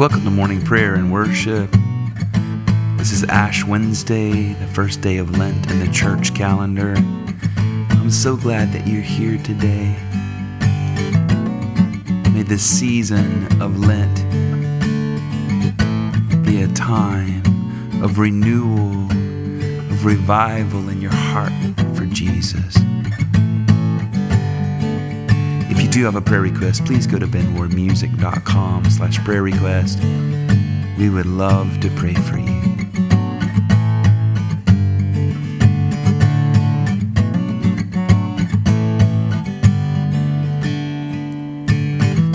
Welcome to morning prayer and worship. This is Ash Wednesday, the first day of Lent in the church calendar. I'm so glad that you're here today. May this season of Lent be a time of renewal, of revival in your heart for Jesus. Do have a prayer request, please go to benwardmusic.com slash prayer request. We would love to pray for you.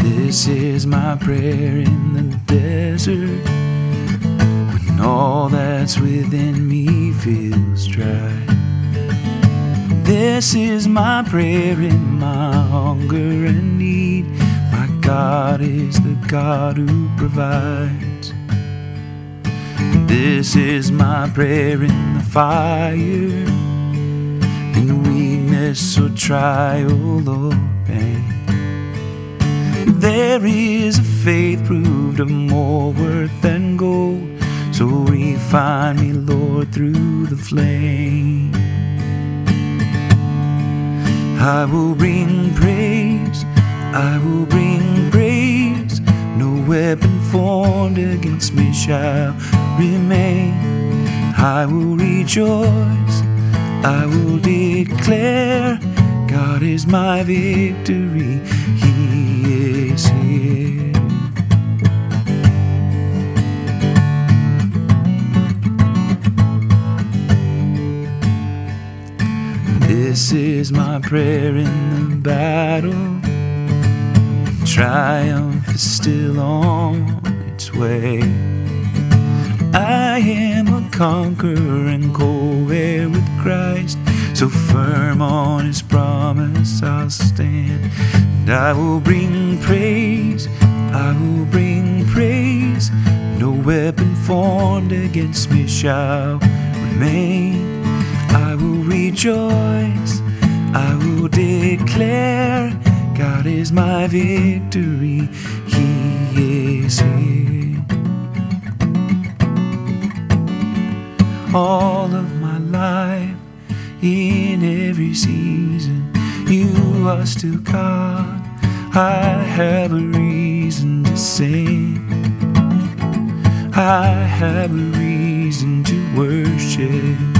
This is my prayer in the desert when all that's within me feels dry. This is my prayer in my hunger and need. My God is the God who provides. This is my prayer in the fire, in weakness or trial or pain. There is a faith proved of more worth than gold. So refine me, Lord, through the flame. I will bring praise, I will bring praise. No weapon formed against me shall remain. I will rejoice, I will declare, God is my victory, He is here. This is my prayer in the battle. Triumph is still on its way. I am a conqueror and co-heir with Christ. So firm on his promise I'll stand. And I will bring praise, I will bring praise. No weapon formed against me shall remain. I will rejoice, I will declare, God is my victory, He is here. All of my life, in every season, you are still God. I have a reason to sing. I have a reason to worship.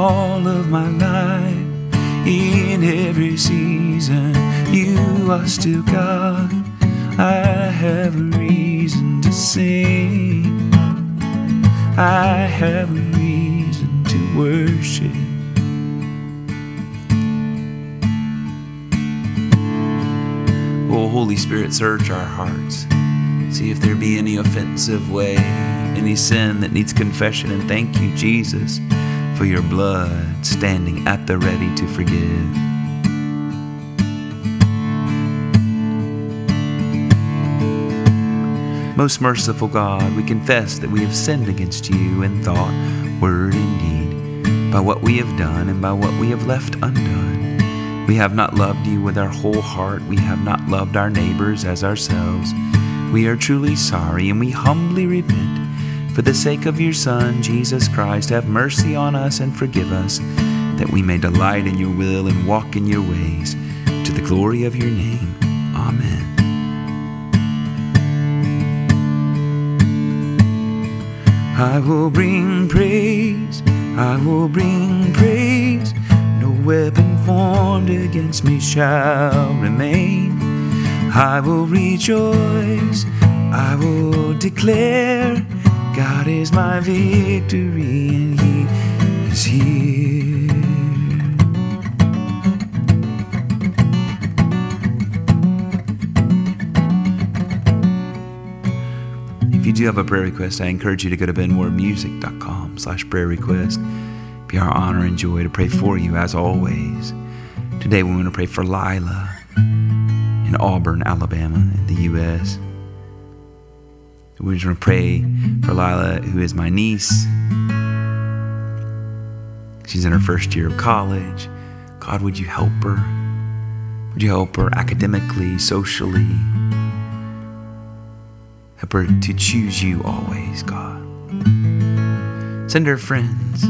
All of my life, in every season, you are still God. I have a reason to sing. I have a reason to worship. Oh, Holy Spirit, search our hearts. See if there be any offensive way, any sin that needs confession. And thank you, Jesus for your blood standing at the ready to forgive. Most merciful God, we confess that we have sinned against you in thought, word, and deed, by what we have done and by what we have left undone. We have not loved you with our whole heart. We have not loved our neighbors as ourselves. We are truly sorry and we humbly repent. For the sake of your Son, Jesus Christ, have mercy on us and forgive us, that we may delight in your will and walk in your ways, to the glory of your name. Amen. I will bring praise, I will bring praise. No weapon formed against me shall remain. I will rejoice, I will declare. God is my victory and He is here. If you do have a prayer request, I encourage you to go to benwardmusic.com slash prayer request. Be our honor and joy to pray for you as always. Today we want to pray for Lilah in Auburn, Alabama, in the U.S. We're just going to pray for Lilah, who is my niece. She's in her first year of college. God, would you help her? Would you help her academically, socially? Help her to choose you always, God. Send her friends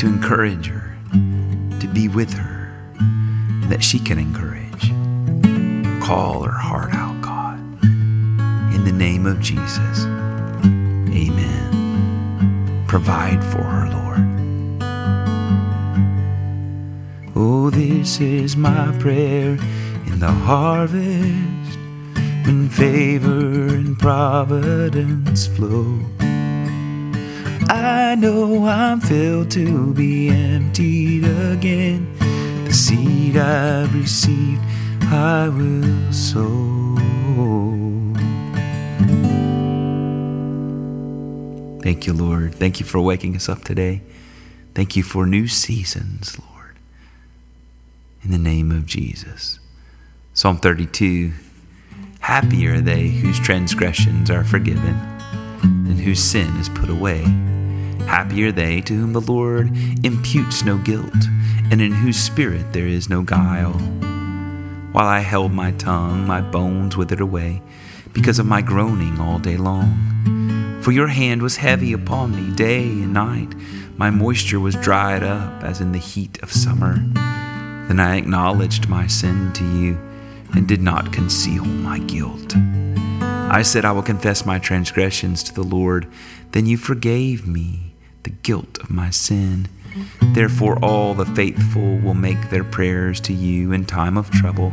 to encourage her, to be with her, that she can encourage. Call her heart of Jesus, amen. Provide for her, Lord. Oh, this is my prayer in the harvest when favor and providence flow. I know I'm filled to be emptied again. The seed I've received, I will sow. Thank you, Lord. Thank you for waking us up today. Thank you for new seasons, Lord. In the name of Jesus. Psalm 32 Happy are they whose transgressions are forgiven and whose sin is put away. Happy are they to whom the Lord imputes no guilt, and in whose spirit there is no guile. While I held my tongue, my bones withered away, because of my groaning all day long. For your hand was heavy upon me day and night. My moisture was dried up as in the heat of summer. Then I acknowledged my sin to you and did not conceal my guilt. I said, I will confess my transgressions to the Lord. Then you forgave me the guilt of my sin. Therefore, all the faithful will make their prayers to you in time of trouble.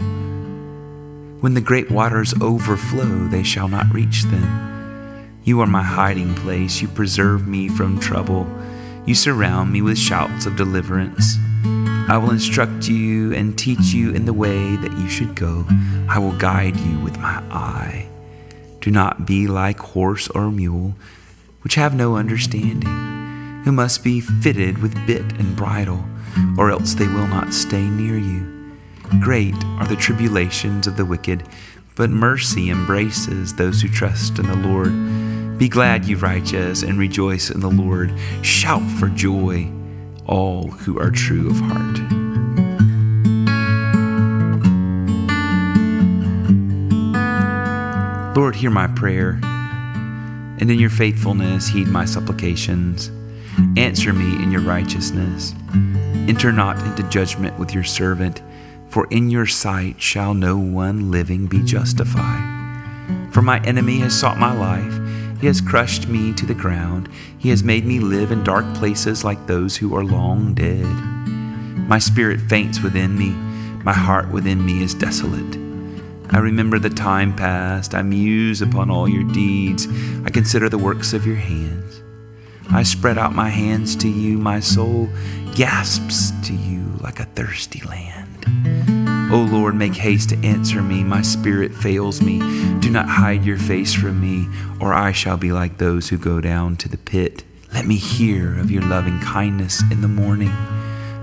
When the great waters overflow, they shall not reach them. You are my hiding place. You preserve me from trouble. You surround me with shouts of deliverance. I will instruct you and teach you in the way that you should go. I will guide you with my eye. Do not be like horse or mule, which have no understanding who must be fitted with bit and bridle, or else they will not stay near you. Great are the tribulations of the wicked, but mercy embraces those who trust in the Lord. Be glad, you righteous, and rejoice in the Lord. Shout for joy, all who are true of heart. Lord, hear my prayer, and in your faithfulness heed my supplications. Answer me in your righteousness. Enter not into judgment with your servant, for in your sight shall no one living be justified. For my enemy has sought my life, he has crushed me to the ground, he has made me live in dark places like those who are long dead. My spirit faints within me, my heart within me is desolate. I remember the time past, I muse upon all your deeds, I consider the works of your hands. I spread out my hands to you, my soul gasps to you like a thirsty land. O oh Lord, make haste to answer me, my spirit fails me. Do not hide your face from me, or I shall be like those who go down to the pit. Let me hear of your loving kindness in the morning,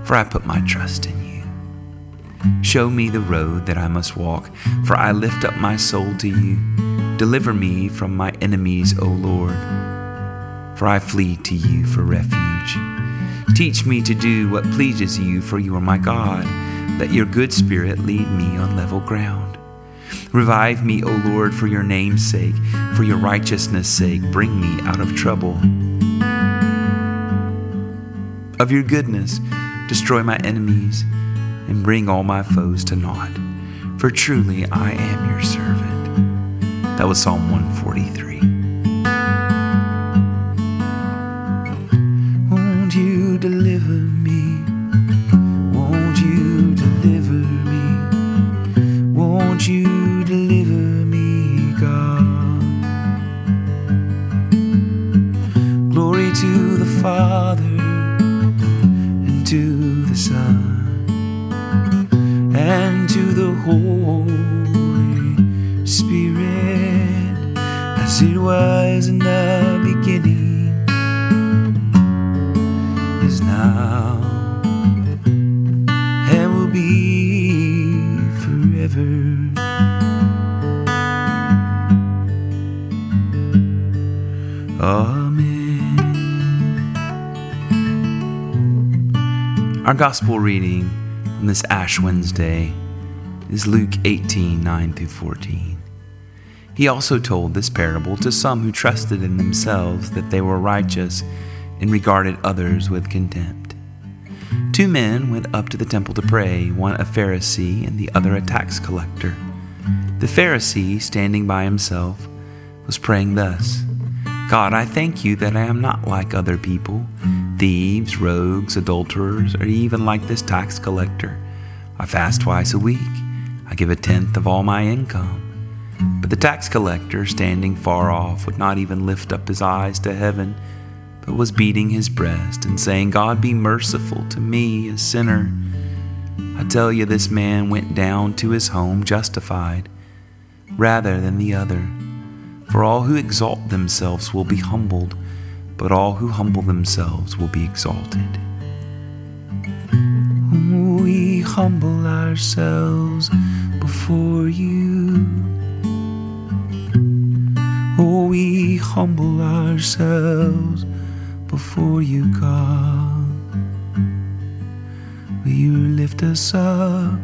for I put my trust in you. Show me the road that I must walk, for I lift up my soul to you. Deliver me from my enemies, O Lord for I flee to you for refuge. Teach me to do what pleases you, for you are my God. Let your good spirit lead me on level ground. Revive me, O Lord, for your name's sake, for your righteousness' sake, bring me out of trouble. Of your goodness, destroy my enemies and bring all my foes to naught, for truly I am your servant. That was Psalm 143. Amen. Our gospel reading on this Ash Wednesday is Luke 18 9 through 14. He also told this parable to some who trusted in themselves that they were righteous and regarded others with contempt. Two men went up to the temple to pray, one a Pharisee and the other a tax collector. The Pharisee, standing by himself, was praying thus God, I thank you that I am not like other people thieves, rogues, adulterers, or even like this tax collector. I fast twice a week. I give a tenth of all my income. But the tax collector, standing far off, would not even lift up his eyes to heaven, but was beating his breast and saying, God be merciful to me, a sinner. I tell you, this man went down to his home justified rather than the other. For all who exalt themselves will be humbled but all who humble themselves will be exalted. We humble ourselves before you. Oh, we humble ourselves before you, God. Will you lift us up?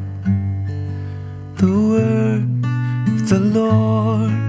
The word of the Lord,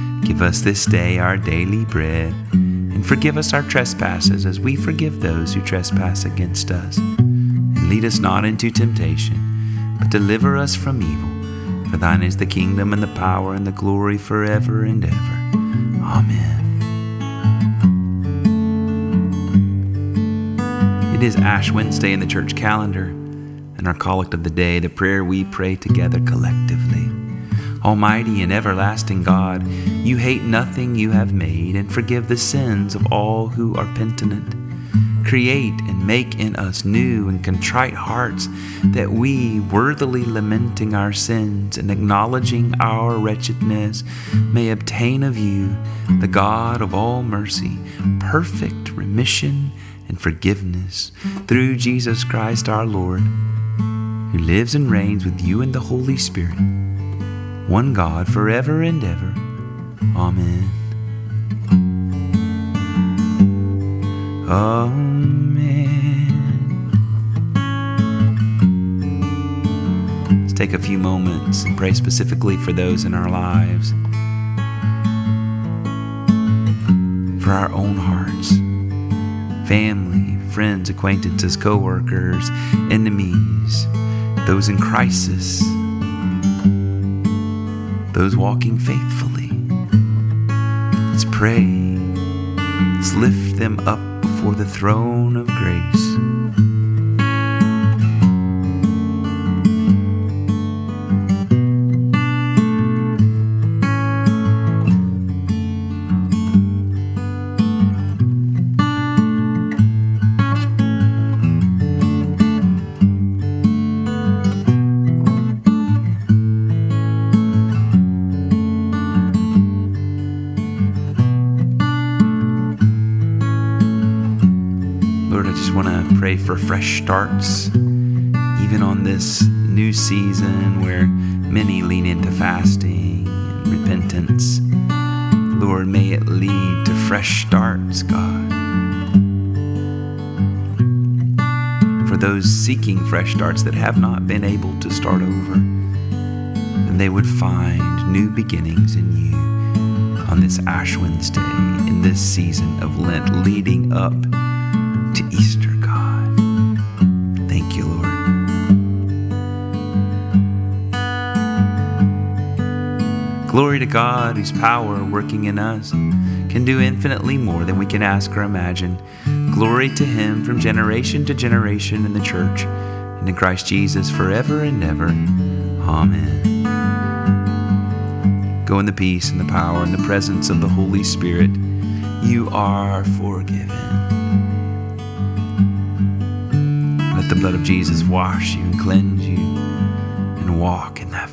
Give us this day our daily bread, and forgive us our trespasses as we forgive those who trespass against us. And lead us not into temptation, but deliver us from evil. For thine is the kingdom and the power and the glory forever and ever. Amen. It is Ash Wednesday in the church calendar, and our collect of the day, the prayer we pray together collectively. Almighty and everlasting God, you hate nothing you have made and forgive the sins of all who are penitent. Create and make in us new and contrite hearts that we, worthily lamenting our sins and acknowledging our wretchedness, may obtain of you, the God of all mercy, perfect remission and forgiveness through Jesus Christ our Lord, who lives and reigns with you in the Holy Spirit one God forever and ever. Amen. Amen. Let's take a few moments and pray specifically for those in our lives, for our own hearts, family, friends, acquaintances, co workers, enemies, those in crisis those walking faithfully. Let's pray. Let's lift them up before the throne of grace. Pray for fresh starts, even on this new season where many lean into fasting and repentance. Lord, may it lead to fresh starts, God. For those seeking fresh starts that have not been able to start over, and they would find new beginnings in you on this Ash Wednesday, in this season of Lent leading up to Easter. Glory to God, whose power working in us can do infinitely more than we can ask or imagine. Glory to Him from generation to generation in the church and in Christ Jesus forever and ever. Amen. Go in the peace and the power and the presence of the Holy Spirit. You are forgiven. Let the blood of Jesus wash you and cleanse you and walk in that.